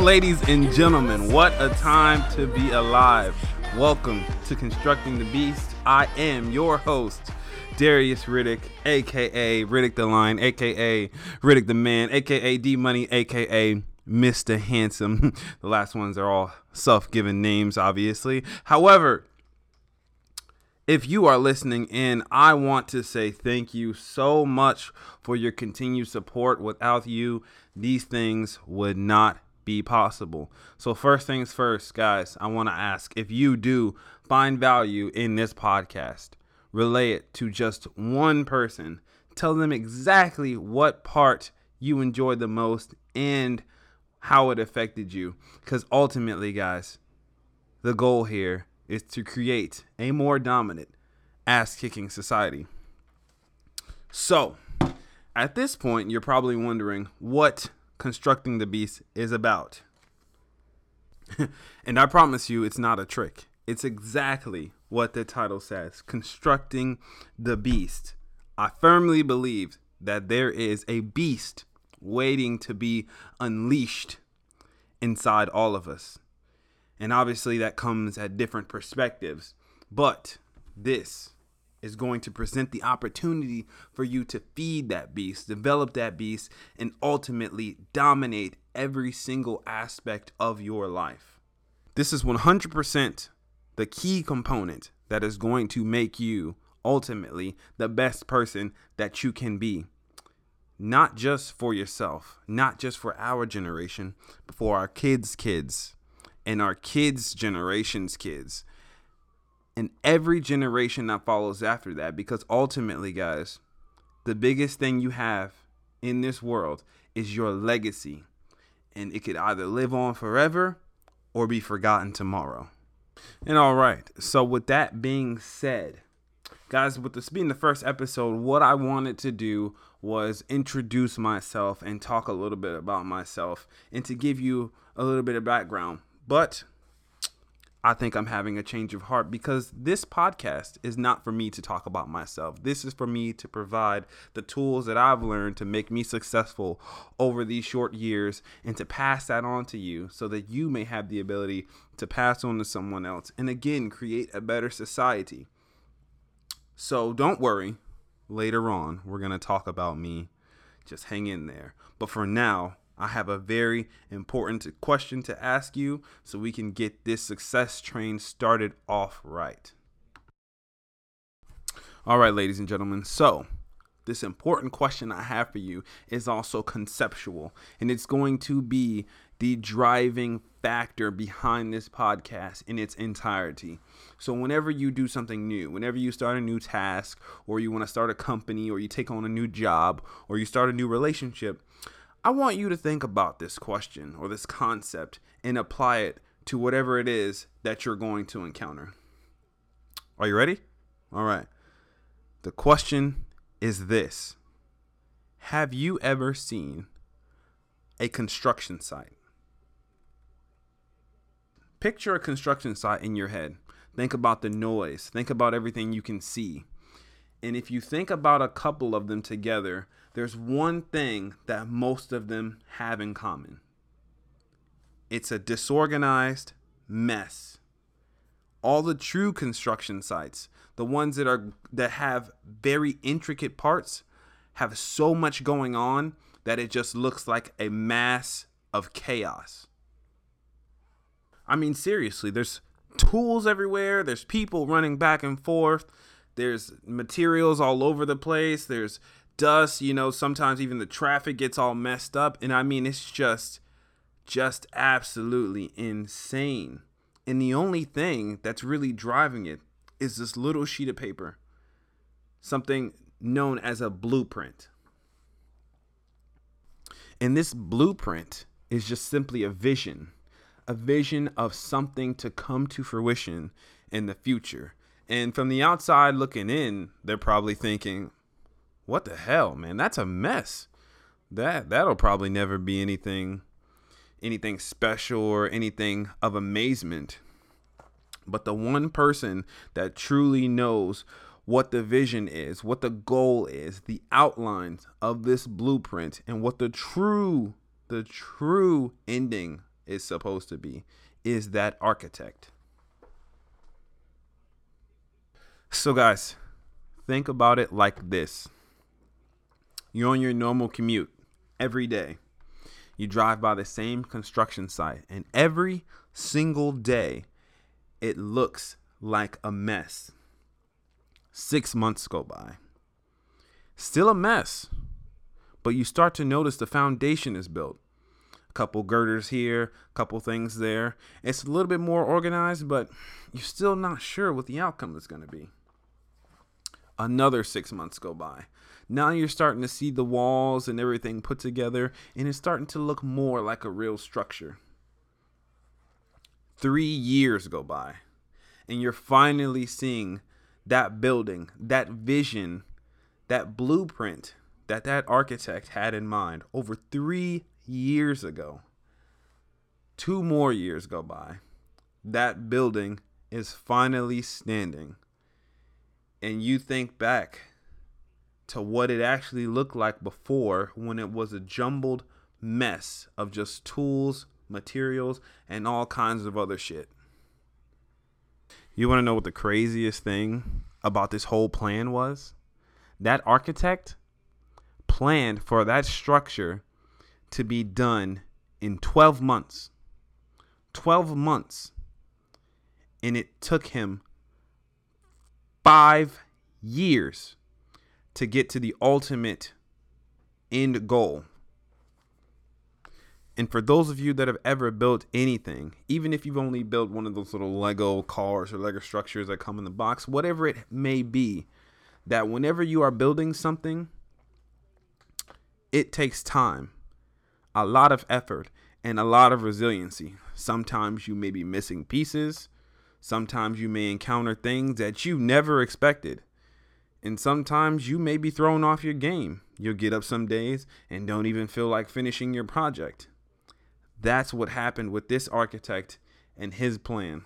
ladies and gentlemen. What a time to be alive. Welcome to Constructing the Beast. I am your host, Darius Riddick, aka Riddick the Lion, aka Riddick the Man, aka D Money, aka Mr. Handsome. the last ones are all self given names, obviously. However, if you are listening in, I want to say thank you so much for your continued support. Without you, these things would not be possible. So, first things first, guys, I want to ask if you do find value in this podcast, relay it to just one person. Tell them exactly what part you enjoyed the most and how it affected you. Because ultimately, guys, the goal here is to create a more dominant ass kicking society. So, at this point, you're probably wondering what constructing the beast is about. and I promise you, it's not a trick. It's exactly what the title says constructing the beast. I firmly believe that there is a beast waiting to be unleashed inside all of us. And obviously, that comes at different perspectives. But this is going to present the opportunity for you to feed that beast, develop that beast, and ultimately dominate every single aspect of your life. This is 100% the key component that is going to make you ultimately the best person that you can be. Not just for yourself, not just for our generation, but for our kids' kids and our kids' generation's kids and every generation that follows after that because ultimately guys the biggest thing you have in this world is your legacy and it could either live on forever or be forgotten tomorrow. And all right so with that being said guys with this being the first episode what i wanted to do was introduce myself and talk a little bit about myself and to give you a little bit of background. But I think I'm having a change of heart because this podcast is not for me to talk about myself. This is for me to provide the tools that I've learned to make me successful over these short years and to pass that on to you so that you may have the ability to pass on to someone else and again create a better society. So don't worry, later on, we're going to talk about me. Just hang in there. But for now, I have a very important question to ask you so we can get this success train started off right. All right, ladies and gentlemen. So, this important question I have for you is also conceptual, and it's going to be the driving factor behind this podcast in its entirety. So, whenever you do something new, whenever you start a new task, or you want to start a company, or you take on a new job, or you start a new relationship, I want you to think about this question or this concept and apply it to whatever it is that you're going to encounter. Are you ready? All right. The question is this Have you ever seen a construction site? Picture a construction site in your head. Think about the noise, think about everything you can see. And if you think about a couple of them together, there's one thing that most of them have in common it's a disorganized mess. All the true construction sites, the ones that are that have very intricate parts, have so much going on that it just looks like a mass of chaos. I mean seriously, there's tools everywhere, there's people running back and forth, there's materials all over the place, there's dust, you know, sometimes even the traffic gets all messed up. And I mean, it's just, just absolutely insane. And the only thing that's really driving it is this little sheet of paper, something known as a blueprint. And this blueprint is just simply a vision, a vision of something to come to fruition in the future. And from the outside looking in, they're probably thinking, what the hell, man? That's a mess. That that'll probably never be anything anything special or anything of amazement. But the one person that truly knows what the vision is, what the goal is, the outlines of this blueprint, and what the true, the true ending is supposed to be, is that architect. So, guys, think about it like this you're on your normal commute every day. You drive by the same construction site, and every single day it looks like a mess. Six months go by. Still a mess, but you start to notice the foundation is built. A couple girders here, a couple things there. It's a little bit more organized, but you're still not sure what the outcome is going to be. Another six months go by. Now you're starting to see the walls and everything put together, and it's starting to look more like a real structure. Three years go by, and you're finally seeing that building, that vision, that blueprint that that architect had in mind over three years ago. Two more years go by. That building is finally standing and you think back to what it actually looked like before when it was a jumbled mess of just tools, materials, and all kinds of other shit. You want to know what the craziest thing about this whole plan was? That architect planned for that structure to be done in 12 months. 12 months. And it took him five years to get to the ultimate end goal. And for those of you that have ever built anything, even if you've only built one of those little Lego cars or Lego structures that come in the box, whatever it may be, that whenever you are building something, it takes time, a lot of effort, and a lot of resiliency. Sometimes you may be missing pieces. Sometimes you may encounter things that you never expected. And sometimes you may be thrown off your game. You'll get up some days and don't even feel like finishing your project. That's what happened with this architect and his plan.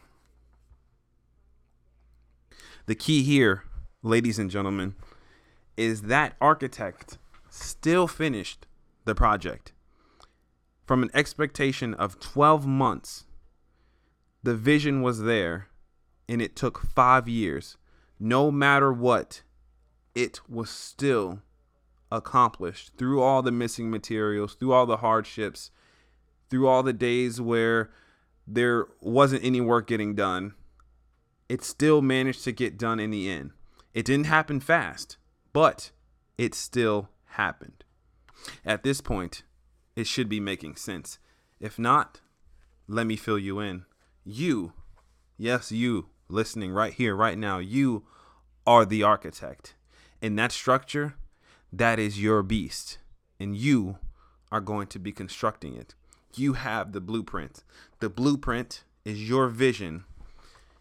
The key here, ladies and gentlemen, is that architect still finished the project. From an expectation of 12 months the vision was there and it took five years. No matter what, it was still accomplished through all the missing materials, through all the hardships, through all the days where there wasn't any work getting done. It still managed to get done in the end. It didn't happen fast, but it still happened. At this point, it should be making sense. If not, let me fill you in. You, yes, you listening right here, right now, you are the architect. In that structure, that is your beast. And you are going to be constructing it. You have the blueprint. The blueprint is your vision,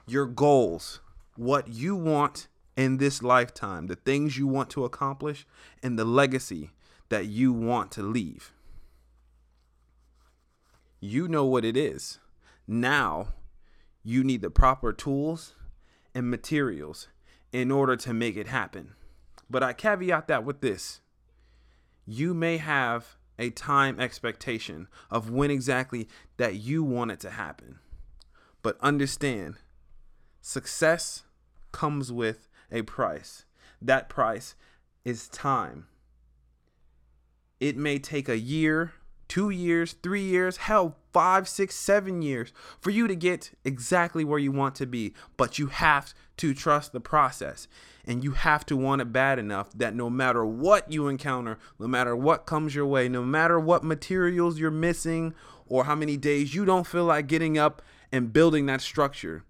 your goals, what you want in this lifetime, the things you want to accomplish, and the legacy that you want to leave. You know what it is. Now you need the proper tools and materials in order to make it happen. But I caveat that with this you may have a time expectation of when exactly that you want it to happen. But understand success comes with a price. That price is time. It may take a year two years, three years, hell, five, six, seven years for you to get exactly where you want to be. But you have to trust the process and you have to want it bad enough that no matter what you encounter, no matter what comes your way, no matter what materials you're missing or how many days you don't feel like getting up and building that structure,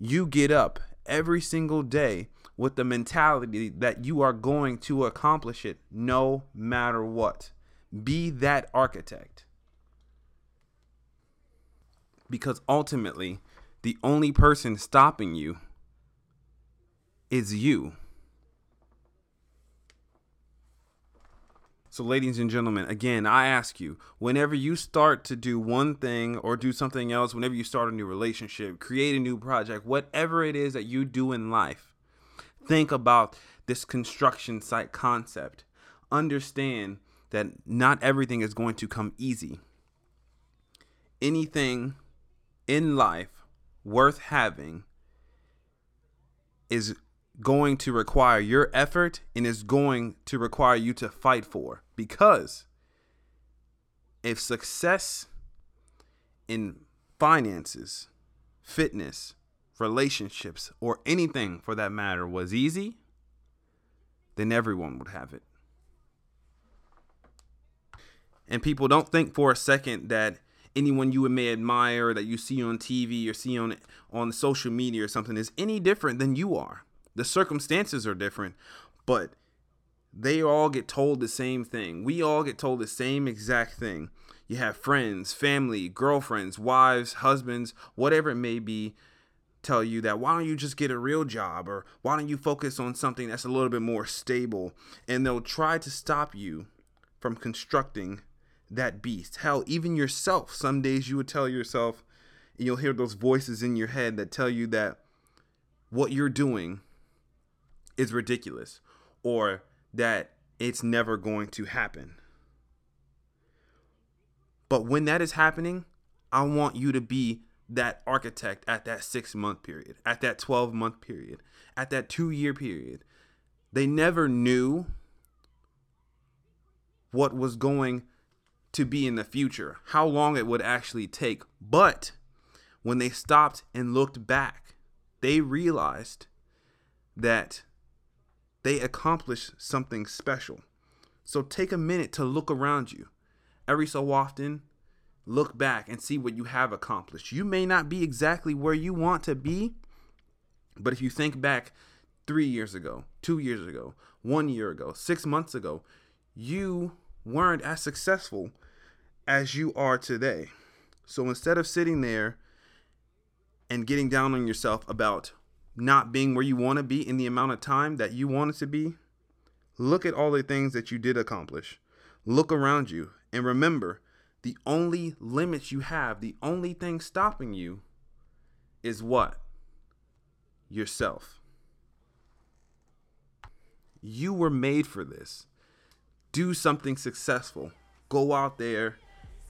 you get up every single day with the mentality that you are going to accomplish it no matter what. Be that architect. Because ultimately, the only person stopping you is you. So, ladies and gentlemen, again, I ask you whenever you start to do one thing or do something else, whenever you start a new relationship, create a new project, whatever it is that you do in life, think about this construction site concept. Understand that not everything is going to come easy. anything in life worth having is going to require your effort and is going to require you to fight for. Because if success in finances, fitness, relationships, or anything for that matter was easy, then everyone would have it. And people don't think for a second that anyone you may admire that you see on TV or see on on social media or something is any different than you are. The circumstances are different, but they all get told the same thing. We all get told the same exact thing. You have friends, family, girlfriends, wives, husbands, whatever it may be, tell you that why don't you just get a real job or why don't you focus on something that's a little bit more stable? And they'll try to stop you from constructing that beast. Hell, even yourself, some days you would tell yourself, and you'll hear those voices in your head that tell you that what you're doing is ridiculous or that it's never going to happen. But when that is happening, I want you to be that architect at that six month period, at that 12 month period, at that two year period. They never knew what was going to be in the future, how long it would actually take. But when they stopped and looked back, they realized that they accomplished something special. So take a minute to look around you. Every so often, look back and see what you have accomplished. You may not be exactly where you want to be, but if you think back three years ago, two years ago, one year ago, six months ago, you weren't as successful as you are today. So instead of sitting there and getting down on yourself about not being where you want to be in the amount of time that you wanted to be, look at all the things that you did accomplish. Look around you and remember the only limits you have, the only thing stopping you is what? Yourself. You were made for this. Do something successful. Go out there